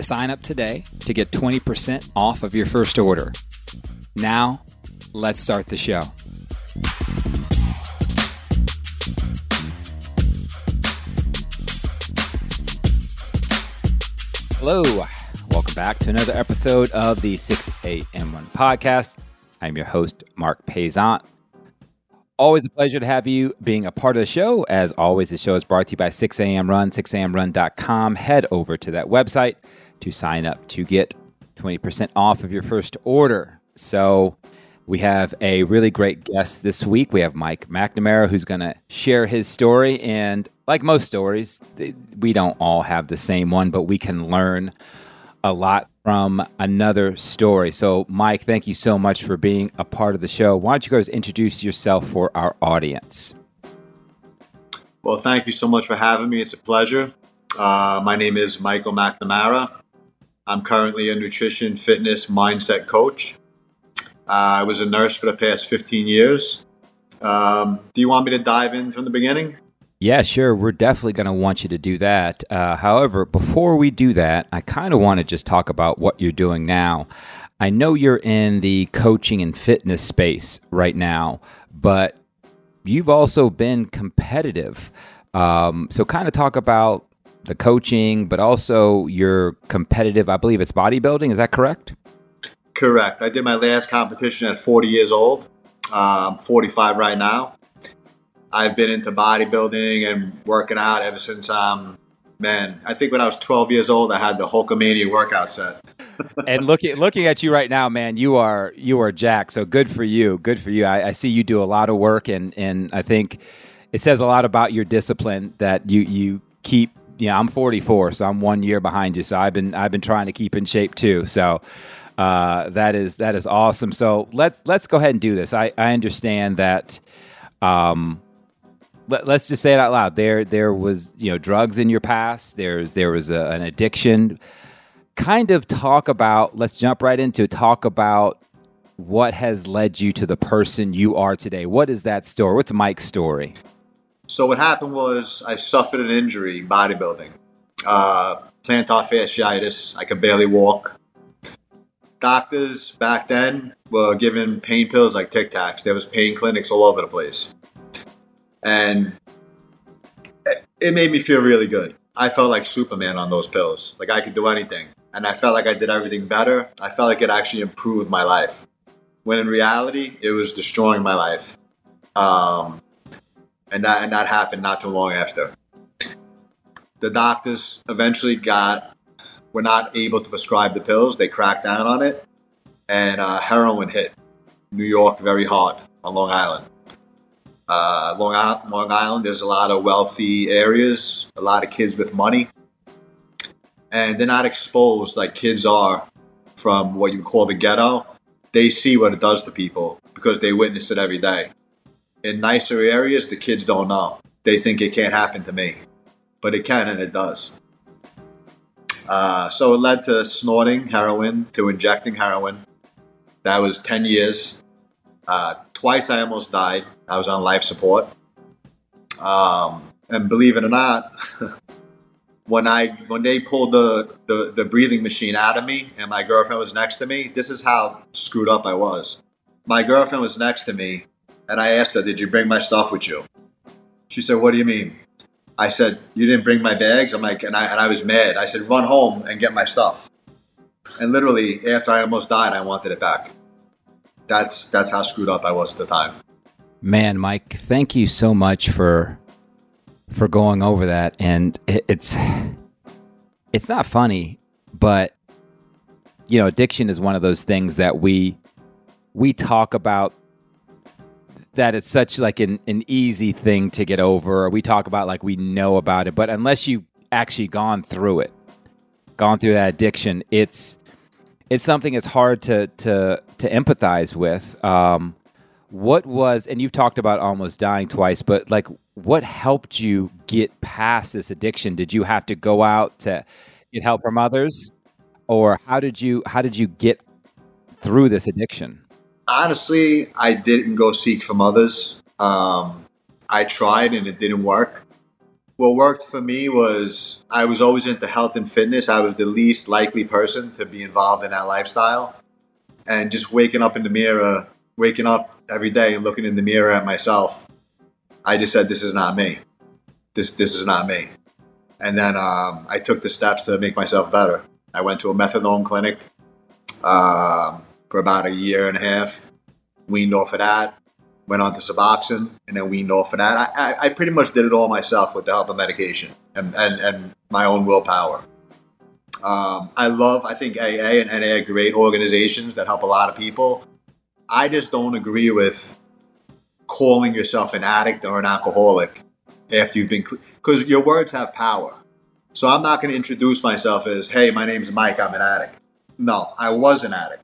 to sign up today to get 20% off of your first order. Now, let's start the show. Hello, welcome back to another episode of the 6 a.m. Run podcast. I'm your host, Marc Paisant. Always a pleasure to have you being a part of the show. As always, the show is brought to you by 6am Run, 6amrun.com. Head over to that website to sign up to get 20% off of your first order. So, we have a really great guest this week. We have Mike McNamara who's going to share his story. And like most stories, we don't all have the same one, but we can learn a lot from another story. So, Mike, thank you so much for being a part of the show. Why don't you guys introduce yourself for our audience? Well, thank you so much for having me. It's a pleasure. Uh, my name is Michael McNamara. I'm currently a nutrition, fitness, mindset coach. Uh, I was a nurse for the past 15 years. Um, do you want me to dive in from the beginning? Yeah, sure. We're definitely going to want you to do that. Uh, however, before we do that, I kind of want to just talk about what you're doing now. I know you're in the coaching and fitness space right now, but you've also been competitive. Um, so, kind of talk about the coaching, but also your competitive, I believe it's bodybuilding. Is that correct? Correct. I did my last competition at 40 years old. Uh, I'm 45 right now. I've been into bodybuilding and working out ever since um man, I think when I was 12 years old, I had the Hulkamania workout set. and looking looking at you right now, man, you are you are Jack. So good for you. Good for you. I, I, see you do a lot of work, and and I think it says a lot about your discipline that you you keep. Yeah, I'm 44, so I'm one year behind you. So I've been I've been trying to keep in shape too. So uh, that is that is awesome. So let's let's go ahead and do this. I, I understand that. Um, let, us just say it out loud. There there was you know drugs in your past. There's there was a, an addiction. Kind of talk about. Let's jump right into. Talk about what has led you to the person you are today. What is that story? What's Mike's story? So what happened was I suffered an injury bodybuilding, uh, plantar fasciitis. I could barely walk doctors back then were giving pain pills like Tic Tacs. There was pain clinics all over the place, and it made me feel really good. I felt like Superman on those pills. Like I could do anything, and I felt like I did everything better. I felt like it actually improved my life. When in reality, it was destroying my life. Um, and that and that happened not too long after. The doctors eventually got were not able to prescribe the pills. They cracked down on it, and uh, heroin hit New York very hard on Long Island. Uh, Long, Island, Long Island, there's a lot of wealthy areas, a lot of kids with money, and they're not exposed like kids are from what you call the ghetto. They see what it does to people because they witness it every day. In nicer areas, the kids don't know. They think it can't happen to me, but it can and it does. Uh, so it led to snorting heroin, to injecting heroin. That was 10 years. Uh, twice I almost died. I was on life support. Um, and believe it or not, when I when they pulled the, the, the breathing machine out of me and my girlfriend was next to me, this is how screwed up I was. My girlfriend was next to me, and I asked her, "Did you bring my stuff with you?" She said, "What do you mean?" I said, "You didn't bring my bags." I'm like, and I and I was mad. I said, "Run home and get my stuff." And literally, after I almost died, I wanted it back. That's that's how screwed up I was at the time. Man, Mike, thank you so much for for going over that. And it's it's not funny, but you know, addiction is one of those things that we we talk about that it's such like an, an easy thing to get over we talk about like we know about it but unless you actually gone through it gone through that addiction, it's it's something that's hard to to to empathize with. Um, what was and you've talked about almost dying twice, but like what helped you get past this addiction? Did you have to go out to get help from others? Or how did you how did you get through this addiction? Honestly, I didn't go seek from others. Um, I tried and it didn't work. What worked for me was I was always into health and fitness. I was the least likely person to be involved in that lifestyle. And just waking up in the mirror, waking up every day and looking in the mirror at myself, I just said, "This is not me. This this is not me." And then um, I took the steps to make myself better. I went to a methadone clinic um, for about a year and a half. Weaned off of that. Went on to Suboxone, and then weaned off of that. I, I, I pretty much did it all myself with the help of medication and, and, and my own willpower. Um, I love, I think AA and NA are great organizations that help a lot of people. I just don't agree with calling yourself an addict or an alcoholic after you've been, because your words have power. So I'm not going to introduce myself as, hey, my name's Mike, I'm an addict. No, I was an addict.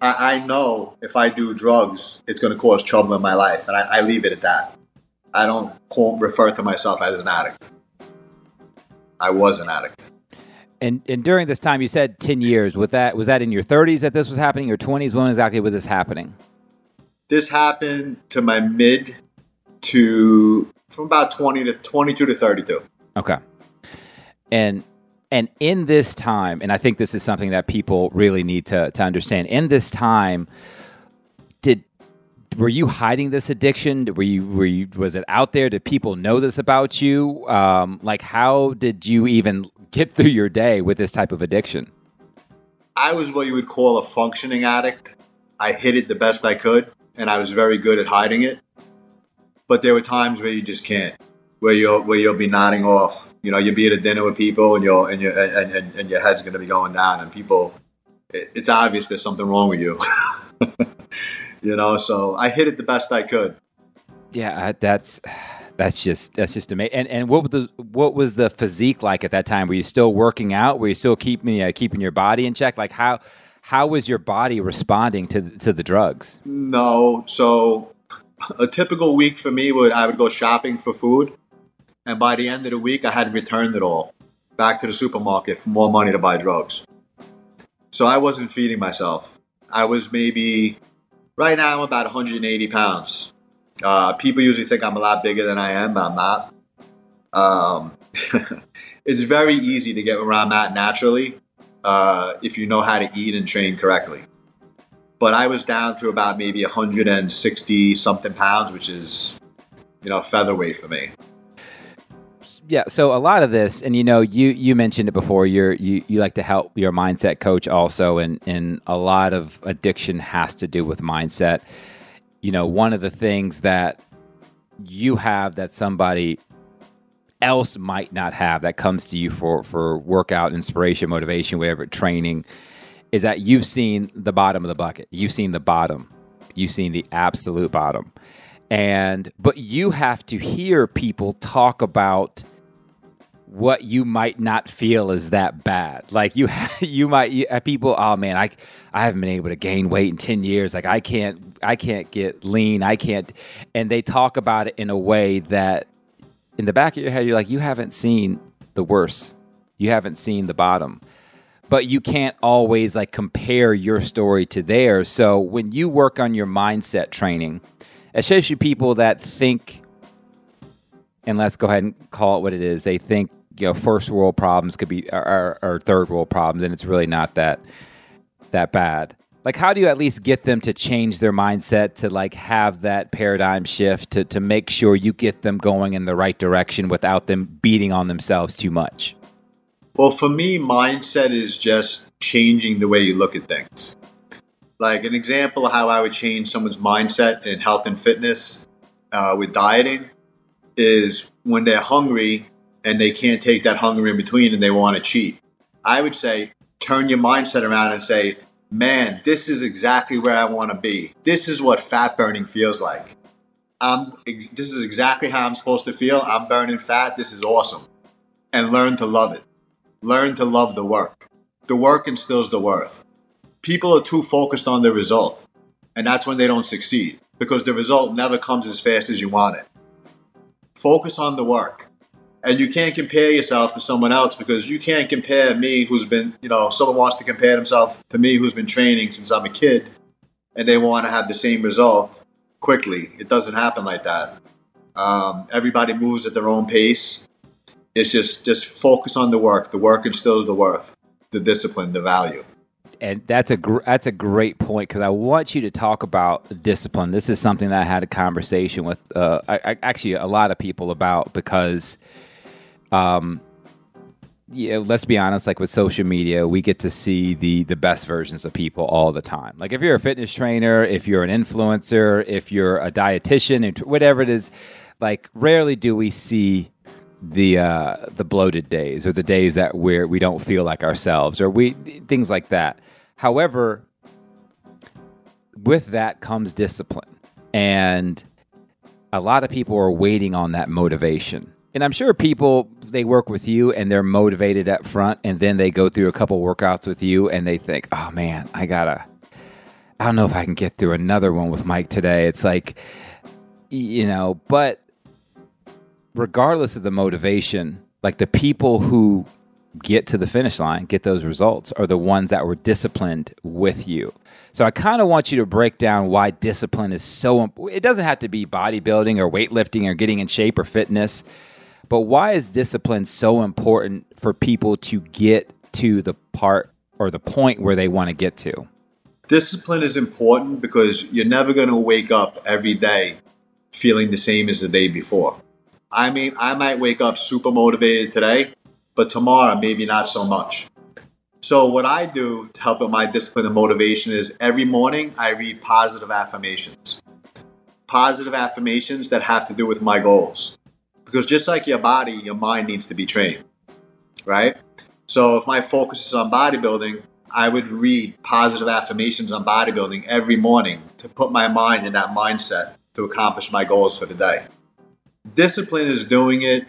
I, I know if I do drugs, it's going to cause trouble in my life, and I, I leave it at that. I don't call, refer to myself as an addict. I was an addict. And and during this time, you said ten years. Was that was that in your thirties that this was happening, or twenties? When exactly was this happening? This happened to my mid to from about twenty to twenty two to thirty two. Okay. And and in this time, and I think this is something that people really need to to understand. In this time, did were you hiding this addiction? Were you were you was it out there? Did people know this about you? Um, like, how did you even get through your day with this type of addiction? I was what you would call a functioning addict. I hid it the best I could, and I was very good at hiding it. But there were times where you just can't, where you'll where you'll be nodding off. You know, you'll be at a dinner with people, and you'll and your and, and, and your head's going to be going down, and people, it, it's obvious there's something wrong with you. you know, so I hit it the best I could. Yeah, that's that's just that's just amazing. And and what was the what was the physique like at that time? Were you still working out? Were you still keeping uh, keeping your body in check? Like how how was your body responding to to the drugs? No, so a typical week for me would I would go shopping for food, and by the end of the week I had returned it all back to the supermarket for more money to buy drugs. So I wasn't feeding myself. I was maybe right now I'm about 180 pounds. Uh, people usually think I'm a lot bigger than I am, but I'm not. Um, it's very easy to get where I'm at naturally uh, if you know how to eat and train correctly. But I was down to about maybe 160 something pounds, which is, you know, featherweight for me. Yeah, so a lot of this, and you know, you you mentioned it before. You're you you like to help your mindset coach also, and and a lot of addiction has to do with mindset. You know, one of the things that you have that somebody else might not have that comes to you for for workout inspiration motivation whatever training is that you've seen the bottom of the bucket. You've seen the bottom. You've seen the absolute bottom. And but you have to hear people talk about what you might not feel is that bad. Like you, you might you, uh, people. Oh man, I I haven't been able to gain weight in ten years. Like I can't I can't get lean. I can't. And they talk about it in a way that, in the back of your head, you're like, you haven't seen the worst. You haven't seen the bottom. But you can't always like compare your story to theirs. So when you work on your mindset training, especially people that think and let's go ahead and call it what it is. They think you know first world problems could be or, third world problems, and it's really not that that bad. Like, how do you at least get them to change their mindset to like have that paradigm shift to to make sure you get them going in the right direction without them beating on themselves too much? Well, for me, mindset is just changing the way you look at things. Like an example of how I would change someone's mindset in health and fitness uh, with dieting is when they're hungry, and they can't take that hunger in between and they want to cheat. I would say turn your mindset around and say, man, this is exactly where I want to be. This is what fat burning feels like. I'm, this is exactly how I'm supposed to feel. I'm burning fat. This is awesome. And learn to love it. learn to love the work. The work instills the worth. People are too focused on the result, and that's when they don't succeed because the result never comes as fast as you want it. Focus on the work. And you can't compare yourself to someone else because you can't compare me, who's been, you know, someone wants to compare himself to me, who's been training since I'm a kid, and they want to have the same result quickly. It doesn't happen like that. Um, everybody moves at their own pace. It's just just focus on the work. The work instills the worth, the discipline, the value and that's a gr- that's a great point because I want you to talk about discipline. This is something that I had a conversation with uh, I, I, actually a lot of people about because, um, yeah, let's be honest. Like with social media, we get to see the the best versions of people all the time. Like if you're a fitness trainer, if you're an influencer, if you're a dietitian, whatever it is, like rarely do we see the uh, the bloated days or the days that where we don't feel like ourselves or we things like that. However, with that comes discipline, and a lot of people are waiting on that motivation. And I'm sure people they work with you and they're motivated up front, and then they go through a couple workouts with you and they think, "Oh man, I gotta." I don't know if I can get through another one with Mike today. It's like, you know, but regardless of the motivation, like the people who get to the finish line, get those results, are the ones that were disciplined with you. So I kind of want you to break down why discipline is so important. It doesn't have to be bodybuilding or weightlifting or getting in shape or fitness, but why is discipline so important for people to get to the part or the point where they want to get to? Discipline is important because you're never going to wake up every day feeling the same as the day before. I mean, I might wake up super motivated today, but tomorrow maybe not so much. So what I do to help with my discipline and motivation is every morning I read positive affirmations. Positive affirmations that have to do with my goals. Because just like your body, your mind needs to be trained. Right? So if my focus is on bodybuilding, I would read positive affirmations on bodybuilding every morning to put my mind in that mindset to accomplish my goals for the day. Discipline is doing it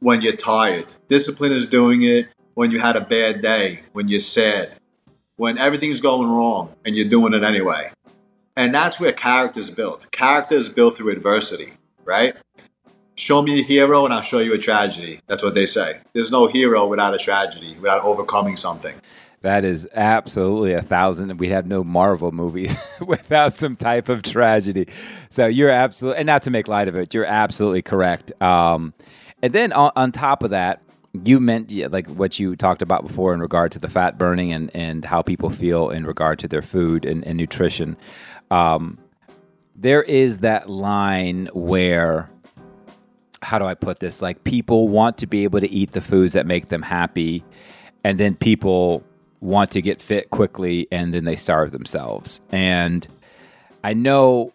when you're tired. Discipline is doing it when you had a bad day, when you're sad, when everything's going wrong and you're doing it anyway. And that's where character is built. Character is built through adversity, right? Show me a hero and I'll show you a tragedy. That's what they say. There's no hero without a tragedy, without overcoming something. That is absolutely a thousand. We have no Marvel movies without some type of tragedy. So you're absolutely, and not to make light of it, you're absolutely correct. Um, and then on, on, top of that, you meant yeah, like what you talked about before in regard to the fat burning and, and how people feel in regard to their food and, and nutrition. Um, there is that line where, how do I put this? Like people want to be able to eat the foods that make them happy, and then people want to get fit quickly and then they starve themselves. And I know,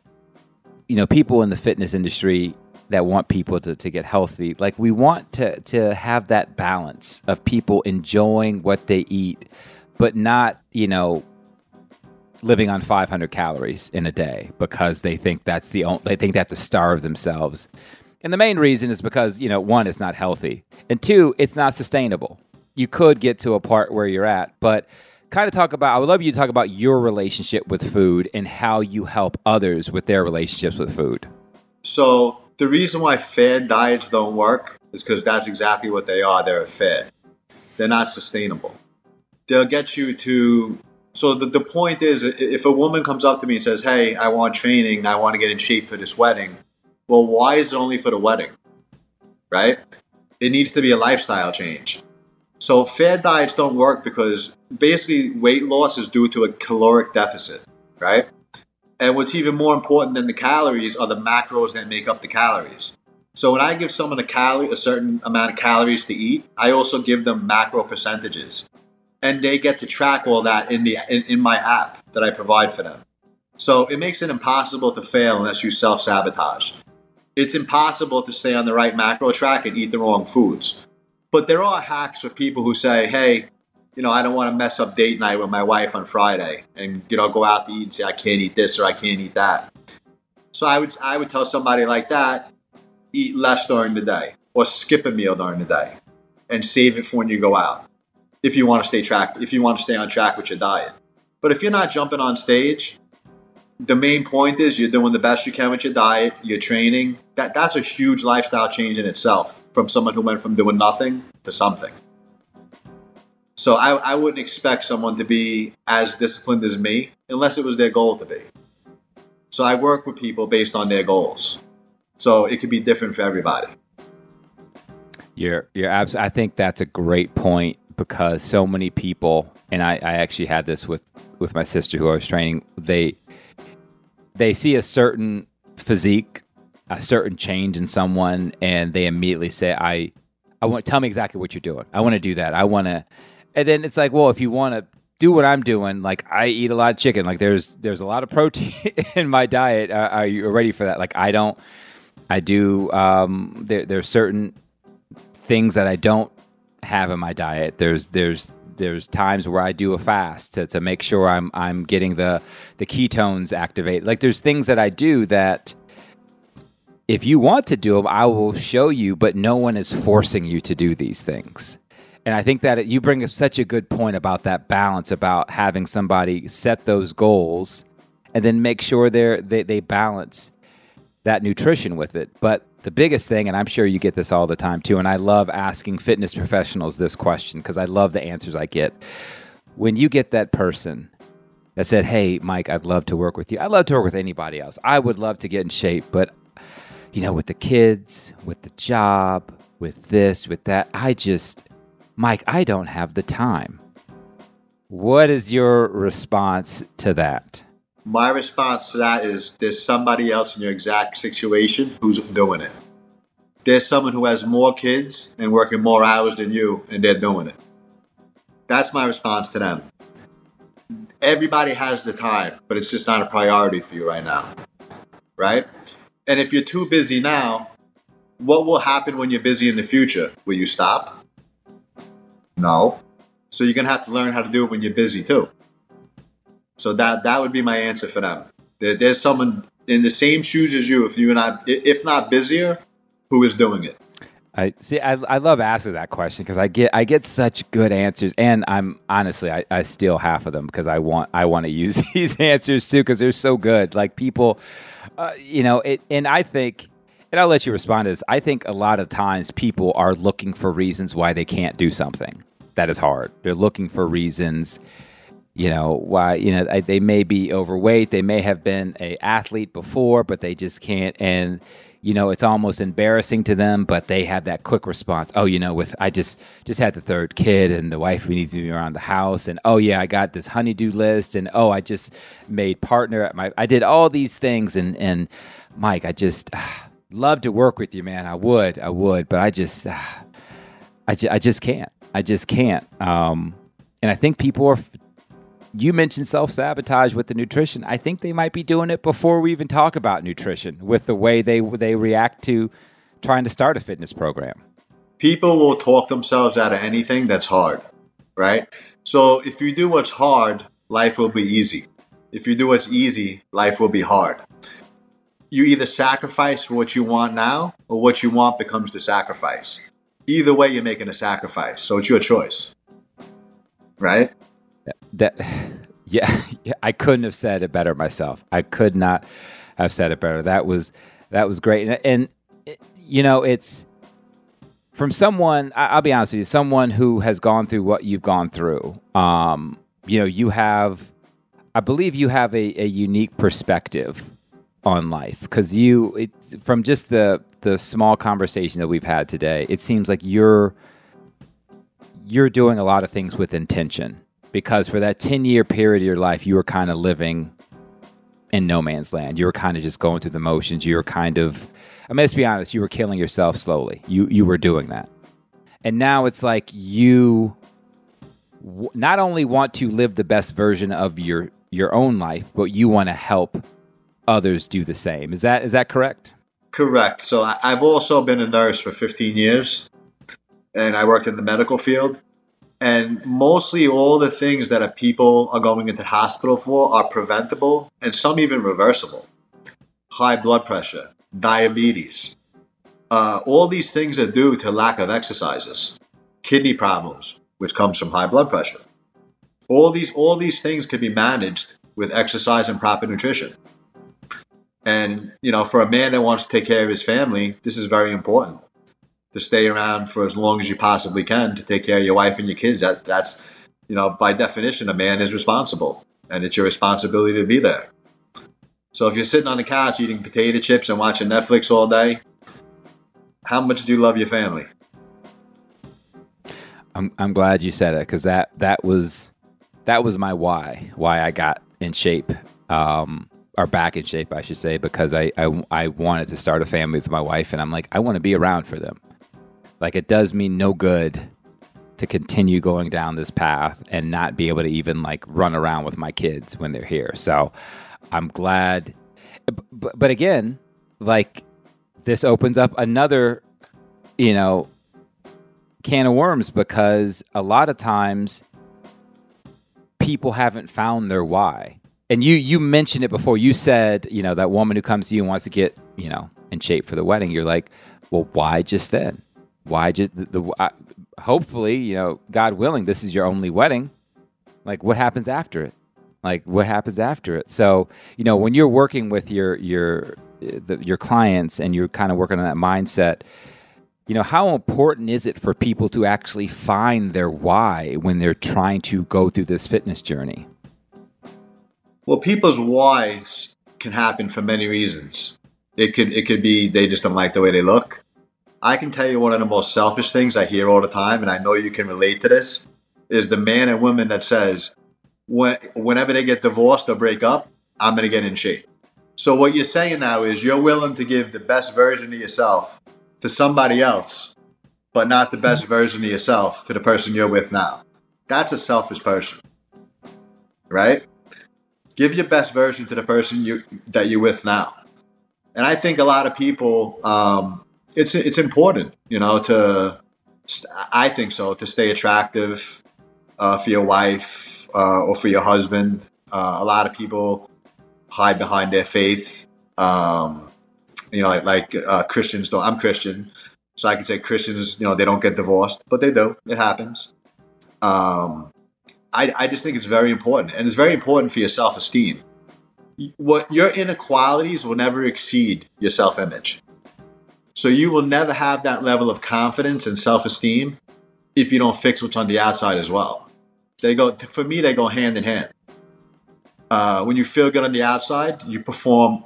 you know, people in the fitness industry that want people to, to get healthy, like we want to, to have that balance of people enjoying what they eat, but not, you know, living on 500 calories in a day because they think that's the only, they think they have to starve themselves. And the main reason is because, you know, one, it's not healthy, and two, it's not sustainable you could get to a part where you're at, but kind of talk about I would love you to talk about your relationship with food and how you help others with their relationships with food. So the reason why fad diets don't work is because that's exactly what they are. They're a fad. They're not sustainable. They'll get you to so the, the point is if a woman comes up to me and says, Hey, I want training, I want to get in shape for this wedding, well, why is it only for the wedding? Right? It needs to be a lifestyle change. So fad diets don't work because basically weight loss is due to a caloric deficit, right? And what's even more important than the calories are the macros that make up the calories. So when I give someone a calorie, a certain amount of calories to eat, I also give them macro percentages, and they get to track all that in the in, in my app that I provide for them. So it makes it impossible to fail unless you self sabotage. It's impossible to stay on the right macro track and eat the wrong foods. But there are hacks for people who say, hey, you know, I don't want to mess up date night with my wife on Friday and, you know, go out to eat and say, I can't eat this or I can't eat that. So I would, I would tell somebody like that, eat less during the day or skip a meal during the day and save it for when you go out. if you want to stay track, if you want to stay on track with your diet. But if you're not jumping on stage, the main point is you're doing the best you can with your diet, you're training. That that's a huge lifestyle change in itself from someone who went from doing nothing to something. So I, I wouldn't expect someone to be as disciplined as me unless it was their goal to be. So I work with people based on their goals. So it could be different for everybody. You're you're abs- I think that's a great point because so many people and I, I actually had this with with my sister who I was training, they they see a certain physique, a certain change in someone, and they immediately say, I I want tell me exactly what you're doing. I want to do that. I want to and then it's like, well, if you want to do what I'm doing, like I eat a lot of chicken. Like there's there's a lot of protein in my diet. Uh, are you ready for that? Like I don't. I do. Um, there there's certain things that I don't have in my diet. There's there's there's times where I do a fast to, to make sure I'm I'm getting the the ketones activated. Like there's things that I do that if you want to do them, I will show you, but no one is forcing you to do these things. And I think that you bring up such a good point about that balance, about having somebody set those goals and then make sure they're, they, they balance that nutrition with it. But the biggest thing, and I'm sure you get this all the time too, and I love asking fitness professionals this question because I love the answers I get. When you get that person that said, Hey, Mike, I'd love to work with you. I'd love to work with anybody else. I would love to get in shape, but you know, with the kids, with the job, with this, with that, I just, Mike, I don't have the time. What is your response to that? My response to that is there's somebody else in your exact situation who's doing it. There's someone who has more kids and working more hours than you, and they're doing it. That's my response to them. Everybody has the time, but it's just not a priority for you right now. Right? And if you're too busy now, what will happen when you're busy in the future? Will you stop? No. So you're gonna have to learn how to do it when you're busy too. So that that would be my answer for them. There, there's someone in the same shoes as you, if you're not if not busier, who is doing it. I see. I, I love asking that question because I get I get such good answers, and I'm honestly I, I steal half of them because I want I want to use these answers too because they're so good. Like people, uh, you know, it, and I think, and I'll let you respond to this. I think a lot of times people are looking for reasons why they can't do something that is hard. They're looking for reasons, you know, why you know they may be overweight, they may have been a athlete before, but they just can't and you know it's almost embarrassing to them but they have that quick response oh you know with i just just had the third kid and the wife needs to be around the house and oh yeah i got this honeydew list and oh i just made partner at my i did all these things and and mike i just love to work with you man i would i would but i just I, I just can't I just can't. Um, and I think people are. You mentioned self sabotage with the nutrition. I think they might be doing it before we even talk about nutrition with the way they they react to trying to start a fitness program. People will talk themselves out of anything that's hard, right? So if you do what's hard, life will be easy. If you do what's easy, life will be hard. You either sacrifice what you want now, or what you want becomes the sacrifice either way you're making a sacrifice so it's your choice right that yeah, i couldn't have said it better myself. I could not have said it better. That was that was great. And, and you know it's from someone i'll be honest with you someone who has gone through what you've gone through um you know you have i believe you have a, a unique perspective on life because you from just the the small conversation that we've had today it seems like you're you're doing a lot of things with intention because for that 10 year period of your life you were kind of living in no man's land you were kind of just going through the motions you were kind of i mean let's be honest you were killing yourself slowly you you were doing that and now it's like you not only want to live the best version of your your own life but you want to help others do the same. Is that is that correct? Correct. So I've also been a nurse for 15 years, and I worked in the medical field. And mostly all the things that people are going into hospital for are preventable and some even reversible. High blood pressure, diabetes, uh, all these things are due to lack of exercises, kidney problems, which comes from high blood pressure. All these all these things can be managed with exercise and proper nutrition. And you know, for a man that wants to take care of his family, this is very important to stay around for as long as you possibly can to take care of your wife and your kids. That that's you know, by definition, a man is responsible, and it's your responsibility to be there. So if you're sitting on the couch eating potato chips and watching Netflix all day, how much do you love your family? I'm I'm glad you said it because that that was that was my why why I got in shape um, or back in shape I should say because I, I I wanted to start a family with my wife and I'm like I want to be around for them like it does me no good to continue going down this path and not be able to even like run around with my kids when they're here so I'm glad but, but again like this opens up another you know can of worms because a lot of times people haven't found their why. And you you mentioned it before. You said, you know, that woman who comes to you and wants to get, you know, in shape for the wedding. You're like, well, why just then? Why just the, the hopefully, you know, God willing, this is your only wedding. Like, what happens after it? Like, what happens after it? So, you know, when you're working with your your the, your clients and you're kind of working on that mindset, you know, how important is it for people to actually find their why when they're trying to go through this fitness journey? Well, people's whys can happen for many reasons. It could it could be they just don't like the way they look. I can tell you one of the most selfish things I hear all the time, and I know you can relate to this, is the man and woman that says, when, whenever they get divorced or break up, I'm going to get in shape. So what you're saying now is you're willing to give the best version of yourself to somebody else, but not the best version of yourself to the person you're with now. That's a selfish person, right? Give your best version to the person you that you're with now. And I think a lot of people, um, it's it's important, you know, to I think so to stay attractive uh, for your wife uh, or for your husband. Uh, a lot of people hide behind their faith. Um, you know, like, like uh, Christians don't. I'm Christian, so I can say Christians, you know, they don't get divorced, but they do. It happens. Um, I, I just think it's very important, and it's very important for your self esteem. What your inequalities will never exceed your self image. So you will never have that level of confidence and self esteem if you don't fix what's on the outside as well. They go for me. They go hand in hand. Uh, when you feel good on the outside, you perform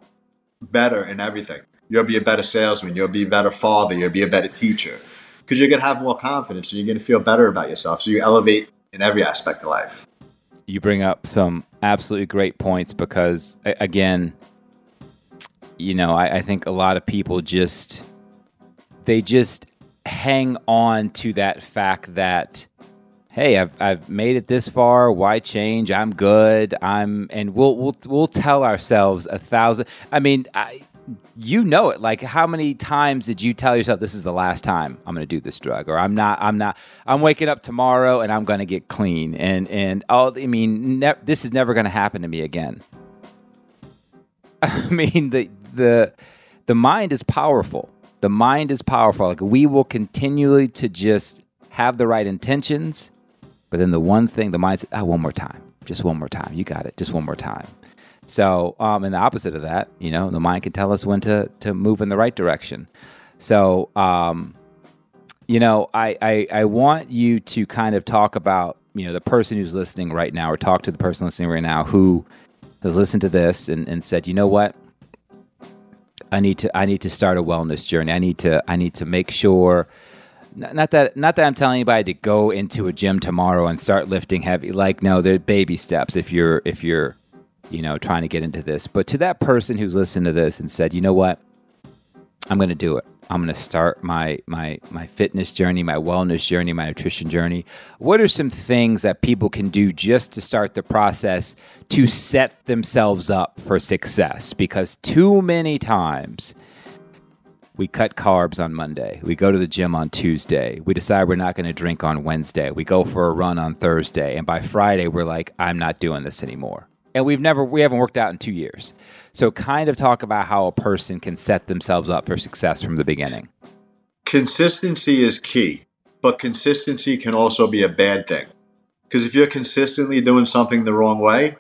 better in everything you'll be a better salesman, you'll be a better father, you'll be a better teacher. Because you're going to have more confidence and you're going to feel better about yourself. So you elevate in every aspect of life. You bring up some absolutely great points because, again, you know, I, I think a lot of people just, they just hang on to that fact that, hey, I've, I've made it this far. Why change? I'm good. I'm, and we'll, we'll, we'll tell ourselves a thousand. I mean, I, you know it. Like, how many times did you tell yourself this is the last time I'm going to do this drug, or I'm not, I'm not, I'm waking up tomorrow and I'm going to get clean, and and all. I mean, ne- this is never going to happen to me again. I mean, the the the mind is powerful. The mind is powerful. Like we will continually to just have the right intentions, but then the one thing the mind says, oh, one more time, just one more time. You got it, just one more time. So, um, and the opposite of that, you know, the mind can tell us when to to move in the right direction. So, um, you know, I, I I want you to kind of talk about you know the person who's listening right now, or talk to the person listening right now who has listened to this and, and said, you know what, I need to I need to start a wellness journey. I need to I need to make sure not that not that I'm telling anybody to go into a gym tomorrow and start lifting heavy. Like no, they're baby steps. If you're if you're you know, trying to get into this. But to that person who's listened to this and said, you know what, I'm going to do it. I'm going to start my my my fitness journey, my wellness journey, my nutrition journey. What are some things that people can do just to start the process to set themselves up for success? Because too many times we cut carbs on Monday. We go to the gym on Tuesday. We decide we're not going to drink on Wednesday. We go for a run on Thursday, and by Friday we're like, I'm not doing this anymore and we've never we haven't worked out in two years. So kind of talk about how a person can set themselves up for success from the beginning. Consistency is key. but consistency can also be a bad thing. Because if you're consistently doing something the wrong way,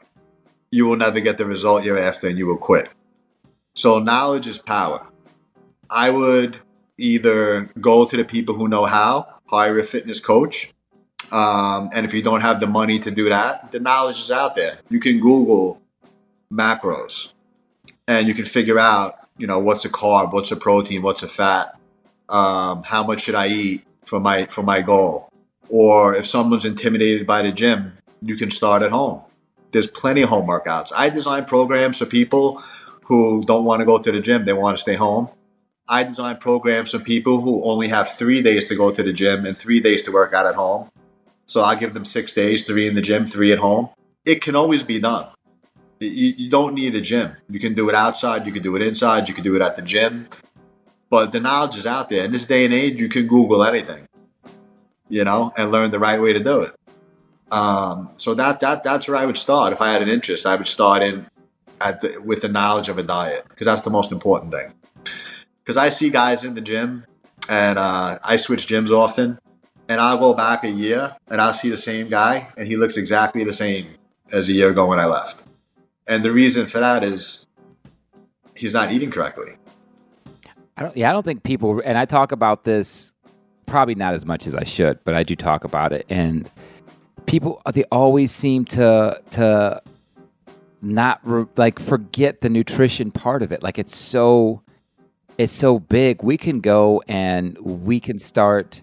you will never get the result you're after and you will quit. So, knowledge is power. I would either go to the people who know how, hire a fitness coach. Um, and if you don't have the money to do that, the knowledge is out there. You can Google macros and you can figure out, you know, what's a carb, what's a protein, what's a fat, um, how much should I eat for my for my goal. Or if someone's intimidated by the gym, you can start at home. There's plenty of home workouts. I design programs for people who don't want to go to the gym, they want to stay home. I design programs for people who only have three days to go to the gym and three days to work out at home. So I give them six days, three in the gym, three at home. It can always be done. You, you don't need a gym. You can do it outside, you can do it inside, you can do it at the gym. But the knowledge is out there. In this day and age, you can Google anything, you know, and learn the right way to do it. Um, so that that that's where I would start. If I had an interest, I would start in the, with the knowledge of a diet because that's the most important thing because I see guys in the gym and uh, I switch gyms often, and I'll go back a year and I'll see the same guy, and he looks exactly the same as a year ago when I left. And the reason for that is he's not eating correctly. I don't, yeah, I don't think people, and I talk about this probably not as much as I should, but I do talk about it. And people, they always seem to to not re, like forget the nutrition part of it. Like it's so it's so big. We can go and we can start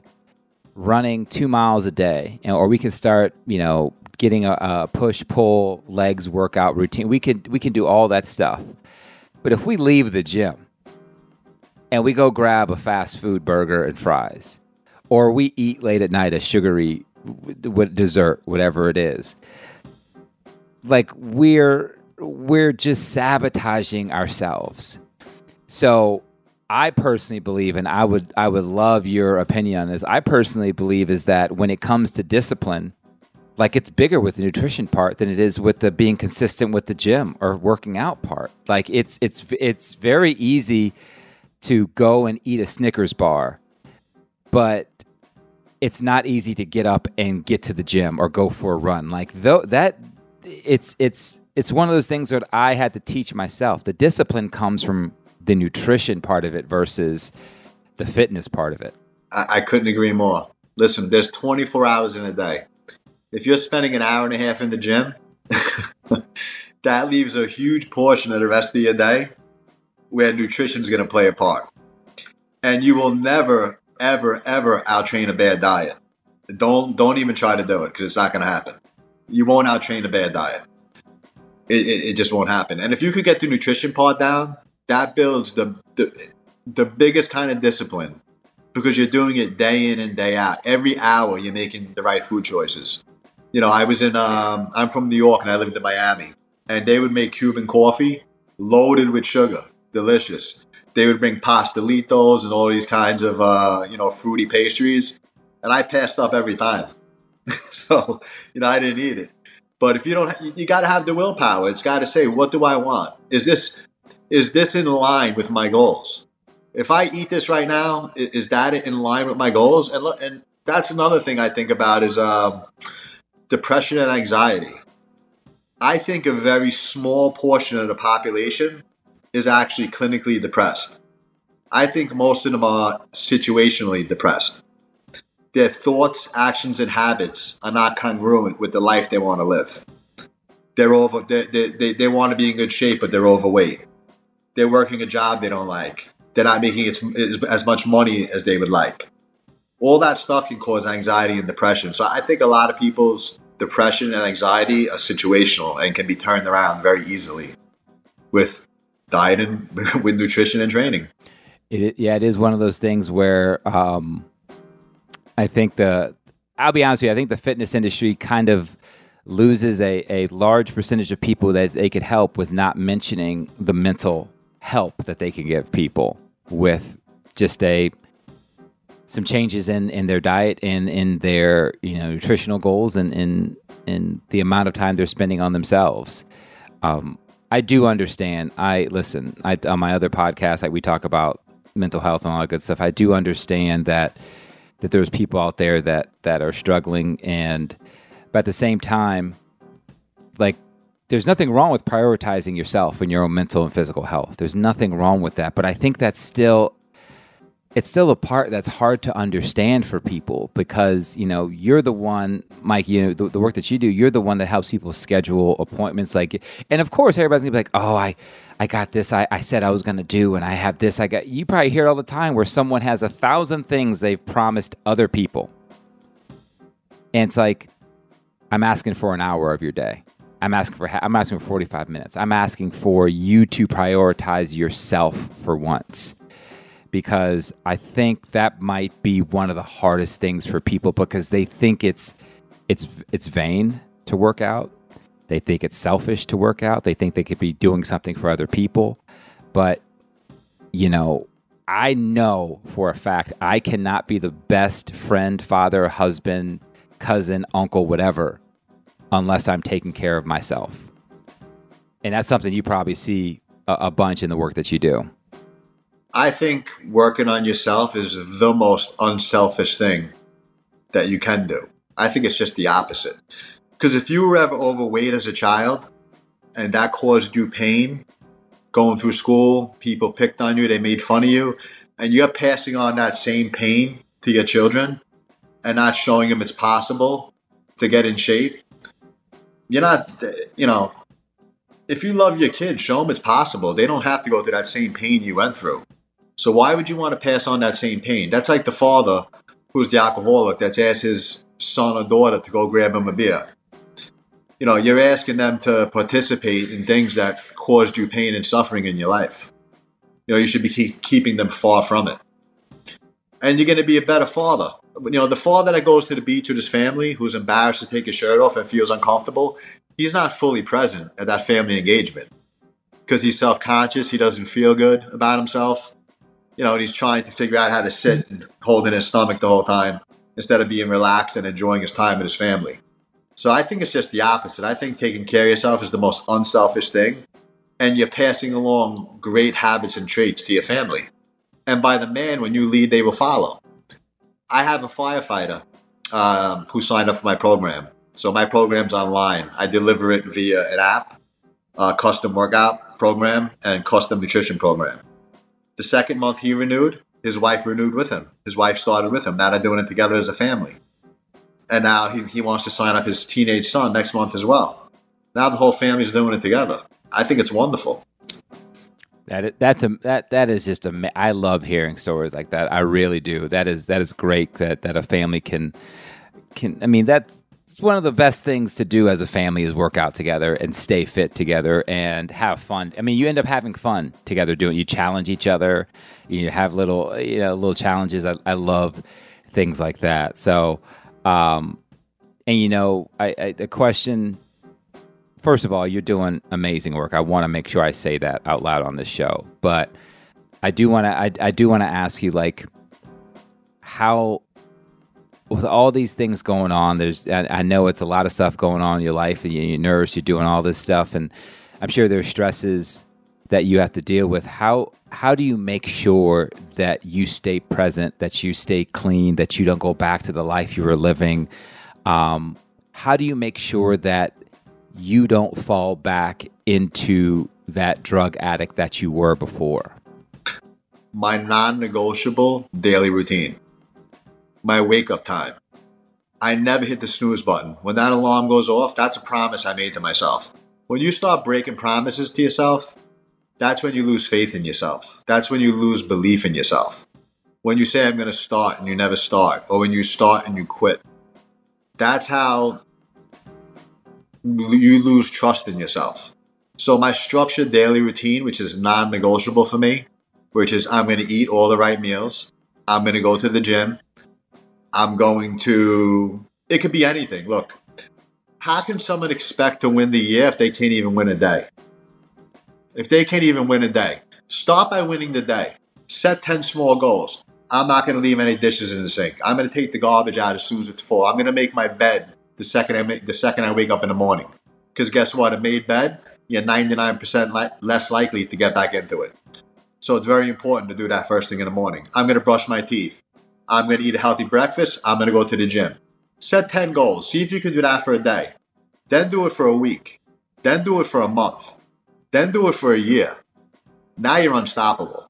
running two miles a day, or we can start, you know, getting a, a push pull legs workout routine. We can we can do all that stuff. But if we leave the gym and we go grab a fast food burger and fries, or we eat late at night a sugary dessert, whatever it is, like we're we're just sabotaging ourselves. So I personally believe, and I would I would love your opinion on this. I personally believe is that when it comes to discipline, like it's bigger with the nutrition part than it is with the being consistent with the gym or working out part. Like it's it's it's very easy to go and eat a Snickers bar, but it's not easy to get up and get to the gym or go for a run. Like though that it's it's it's one of those things that I had to teach myself. The discipline comes from the nutrition part of it versus the fitness part of it. I, I couldn't agree more. Listen, there's 24 hours in a day. If you're spending an hour and a half in the gym, that leaves a huge portion of the rest of your day where nutrition is going to play a part. And you will never, ever, ever outtrain a bad diet. Don't don't even try to do it because it's not going to happen. You won't outtrain a bad diet. It, it, it, just won't happen. And if you could get the nutrition part down, that builds the, the the biggest kind of discipline because you're doing it day in and day out. Every hour you're making the right food choices. You know, I was in um, I'm from New York and I lived in Miami, and they would make Cuban coffee loaded with sugar, delicious. They would bring pastelitos and all these kinds of uh, you know fruity pastries, and I passed up every time. so you know I didn't eat it. But if you don't, you got to have the willpower. It's got to say, what do I want? Is this is this in line with my goals? If I eat this right now, is that in line with my goals? And and that's another thing I think about is um, depression and anxiety. I think a very small portion of the population is actually clinically depressed. I think most of them are situationally depressed. Their thoughts, actions, and habits are not congruent with the life they want to live. They're over. They, they, they, they want to be in good shape, but they're overweight they're working a job they don't like. They're not making as much money as they would like. All that stuff can cause anxiety and depression. So I think a lot of people's depression and anxiety are situational and can be turned around very easily with diet and with nutrition and training. It, yeah, it is one of those things where um, I think the I'll be honest with you, I think the fitness industry kind of loses a, a large percentage of people that they could help with not mentioning the mental help that they can give people with just a some changes in, in their diet and in their you know nutritional goals and in in the amount of time they're spending on themselves. Um, I do understand. I listen. I on my other podcast, like we talk about mental health and all that good stuff. I do understand that that there's people out there that that are struggling and but at the same time there's nothing wrong with prioritizing yourself and your own mental and physical health. There's nothing wrong with that, but I think that's still it's still a part that's hard to understand for people because you know you're the one mike you know the, the, work that you do you're the one that helps people schedule appointments like and of course everybody's gonna be like oh i i got this i, I said i was gonna do and i have this i got you probably hear it all the time where someone has a thousand things they've promised other people and it's like i'm asking for an hour of your day i'm asking for i'm asking for 45 minutes i'm asking for you to prioritize yourself for once because I think that might be one of the hardest things for people because they think it's it's it's vain to work out. They think it's selfish to work out. They think they could be doing something for other people. But you know, I know for a fact I cannot be the best friend, father, husband, cousin, uncle, whatever unless I'm taking care of myself. And that's something you probably see a, a bunch in the work that you do. I think working on yourself is the most unselfish thing that you can do. I think it's just the opposite. Because if you were ever overweight as a child and that caused you pain going through school, people picked on you, they made fun of you, and you're passing on that same pain to your children and not showing them it's possible to get in shape, you're not, you know, if you love your kids, show them it's possible. They don't have to go through that same pain you went through. So why would you want to pass on that same pain? That's like the father who's the alcoholic that's asked his son or daughter to go grab him a beer. You know, you're asking them to participate in things that caused you pain and suffering in your life. You know, you should be keep, keeping them far from it. And you're going to be a better father. You know, the father that goes to the beach with his family, who's embarrassed to take his shirt off and feels uncomfortable, he's not fully present at that family engagement because he's self conscious, he doesn't feel good about himself you know, and he's trying to figure out how to sit and hold in his stomach the whole time instead of being relaxed and enjoying his time with his family. So I think it's just the opposite. I think taking care of yourself is the most unselfish thing, and you're passing along great habits and traits to your family. And by the man, when you lead, they will follow. I have a firefighter um, who signed up for my program. So my program's online. I deliver it via an app, a custom workout program, and custom nutrition program. The second month he renewed, his wife renewed with him. His wife started with him. Now they're doing it together as a family. And now he, he wants to sign up his teenage son next month as well. Now the whole family's doing it together. I think it's wonderful. That that's a that that is just a. I love hearing stories like that. I really do. That is that is great that that a family can can. I mean that's it's one of the best things to do as a family is work out together and stay fit together and have fun. I mean, you end up having fun together doing. You challenge each other. You have little, you know, little challenges. I, I love things like that. So, um, and you know, I, I the question. First of all, you're doing amazing work. I want to make sure I say that out loud on this show. But I do want to. I, I do want to ask you, like, how with all these things going on, there's I, I, know it's a lot of stuff going on in your life. You, you're nervous, you're doing all this stuff, and I'm sure there's stresses that you have to deal with. How how do you make sure that you stay present, that you stay clean, that you don't go back to the life you were living? Um, how do you make sure that you don't fall back into that drug addict that you were before? My non-negotiable daily routine my wake up time. I never hit the snooze button. When that alarm goes off, that's a promise I made to myself. When you start breaking promises to yourself, that's when you lose faith in yourself. That's when you lose belief in yourself. When you say, I'm going to start and you never start, or when you start and you quit, that's how you lose trust in yourself. So, my structured daily routine, which is non negotiable for me, which is I'm going to eat all the right meals, I'm going to go to the gym, I'm going to, it could be anything. Look, how can someone expect to win the year if they can't even win a day? If they can't even win a day, start by winning the day. Set 10 small goals. I'm not going to leave any dishes in the sink. I'm going to take the garbage out as soon as it's full. I'm going to make my bed the second I the second I wake up in the morning. Because guess what? A made bed, you're 99% li- less likely to get back into it. So it's very important to do that first thing in the morning. I'm going to brush my teeth. I'm going to eat a healthy breakfast. I'm going to go to the gym. Set 10 goals. See if you can do that for a day. Then do it for a week. Then do it for a month. Then do it for a year. Now you're unstoppable.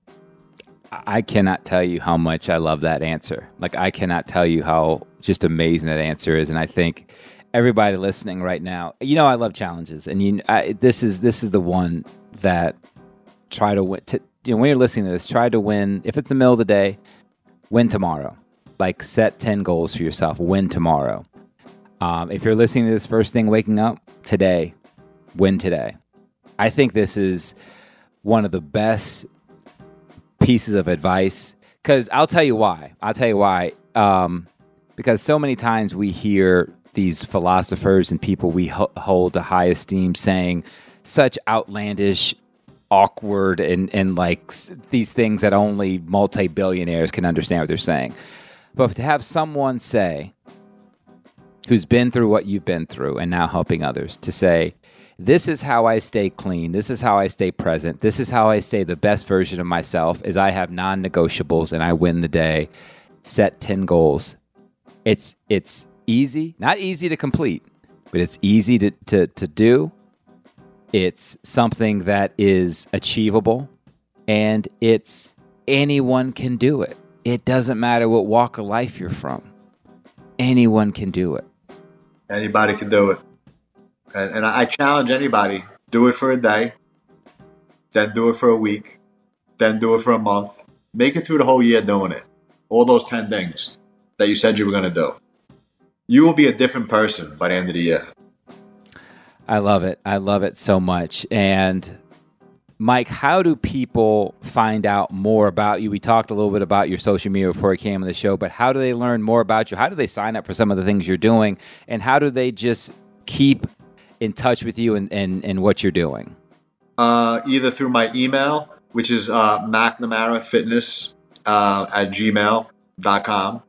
I cannot tell you how much I love that answer. Like, I cannot tell you how just amazing that answer is. And I think everybody listening right now, you know, I love challenges, and you, I, this is this is the one that try to win. To, you know, when you're listening to this, try to win. If it's the middle of the day, win tomorrow. Like set ten goals for yourself. Win tomorrow. Um, if you're listening to this first thing waking up today, win today. I think this is one of the best pieces of advice because I'll tell you why. I'll tell you why. Um, because so many times we hear these philosophers and people we ho- hold to high esteem saying such outlandish awkward and, and like these things that only multi-billionaires can understand what they're saying but to have someone say who's been through what you've been through and now helping others to say this is how I stay clean. This is how I stay present. This is how I stay the best version of myself is I have non-negotiables and I win the day. Set 10 goals. It's it's easy, not easy to complete, but it's easy to to, to do. It's something that is achievable and it's anyone can do it. It doesn't matter what walk of life you're from. Anyone can do it. Anybody can do it. And, and I challenge anybody do it for a day, then do it for a week, then do it for a month. Make it through the whole year doing it. All those 10 things that you said you were going to do. You will be a different person by the end of the year. I love it. I love it so much. And Mike, how do people find out more about you? We talked a little bit about your social media before I came on the show, but how do they learn more about you? How do they sign up for some of the things you're doing? And how do they just keep in touch with you and, and, and what you're doing? Uh, either through my email, which is uh, McNamara uh, at gmail.com,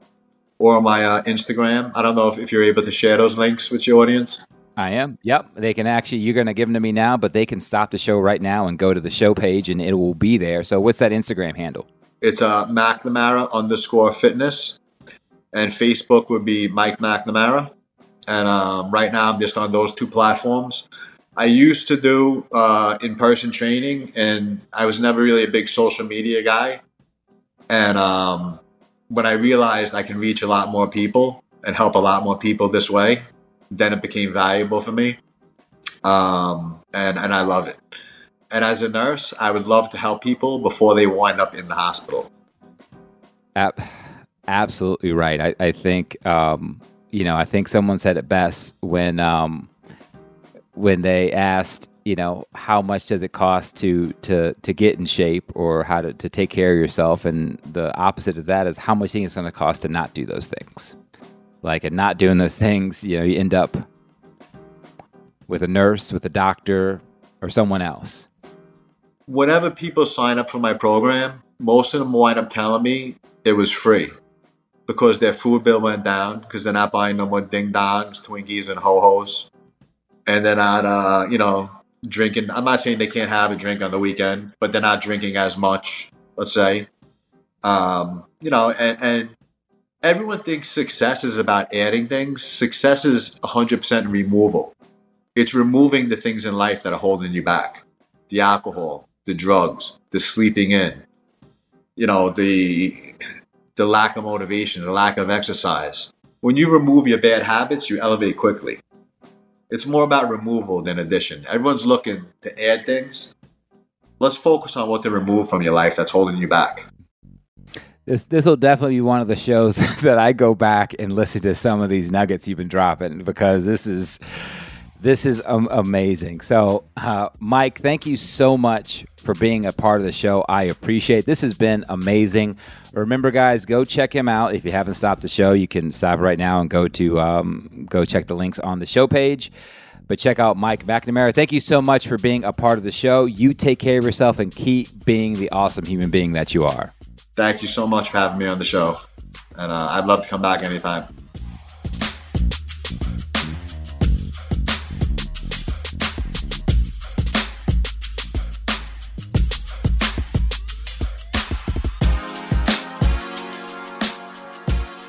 or my uh, Instagram. I don't know if, if you're able to share those links with your audience. I am. Yep. They can actually, you're going to give them to me now, but they can stop the show right now and go to the show page and it will be there. So, what's that Instagram handle? It's uh, McNamara underscore fitness. And Facebook would be Mike McNamara. And um, right now, I'm just on those two platforms. I used to do uh, in person training, and I was never really a big social media guy. And um, when I realized I can reach a lot more people and help a lot more people this way, then it became valuable for me. Um, and, and I love it. And as a nurse, I would love to help people before they wind up in the hospital. absolutely right. I, I think, um, you know, I think someone said it best when, um, when they asked, you know, how much does it cost to to to get in shape or how to, to take care of yourself? And the opposite of that is how much it's going to cost to not do those things. Like, and not doing those things, you know, you end up with a nurse, with a doctor, or someone else. Whenever people sign up for my program, most of them wind up telling me it was free because their food bill went down because they're not buying no more ding dongs, Twinkies, and ho hos and they're not, uh, you know, drinking. I'm not saying they can't have a drink on the weekend, but they're not drinking as much. Let's say, um, you know, and, and everyone thinks success is about adding things. Success is 100% removal. It's removing the things in life that are holding you back. The alcohol, the drugs, the sleeping in, you know, the the lack of motivation, the lack of exercise. When you remove your bad habits, you elevate quickly. It's more about removal than addition. Everyone's looking to add things. Let's focus on what to remove from your life that's holding you back. This this will definitely be one of the shows that I go back and listen to some of these nuggets you've been dropping because this is this is amazing. So, uh, Mike, thank you so much for being a part of the show. I appreciate this has been amazing. Remember, guys, go check him out. If you haven't stopped the show, you can stop right now and go to um, go check the links on the show page. But check out Mike McNamara. Thank you so much for being a part of the show. You take care of yourself and keep being the awesome human being that you are. Thank you so much for having me on the show. And uh, I'd love to come back anytime.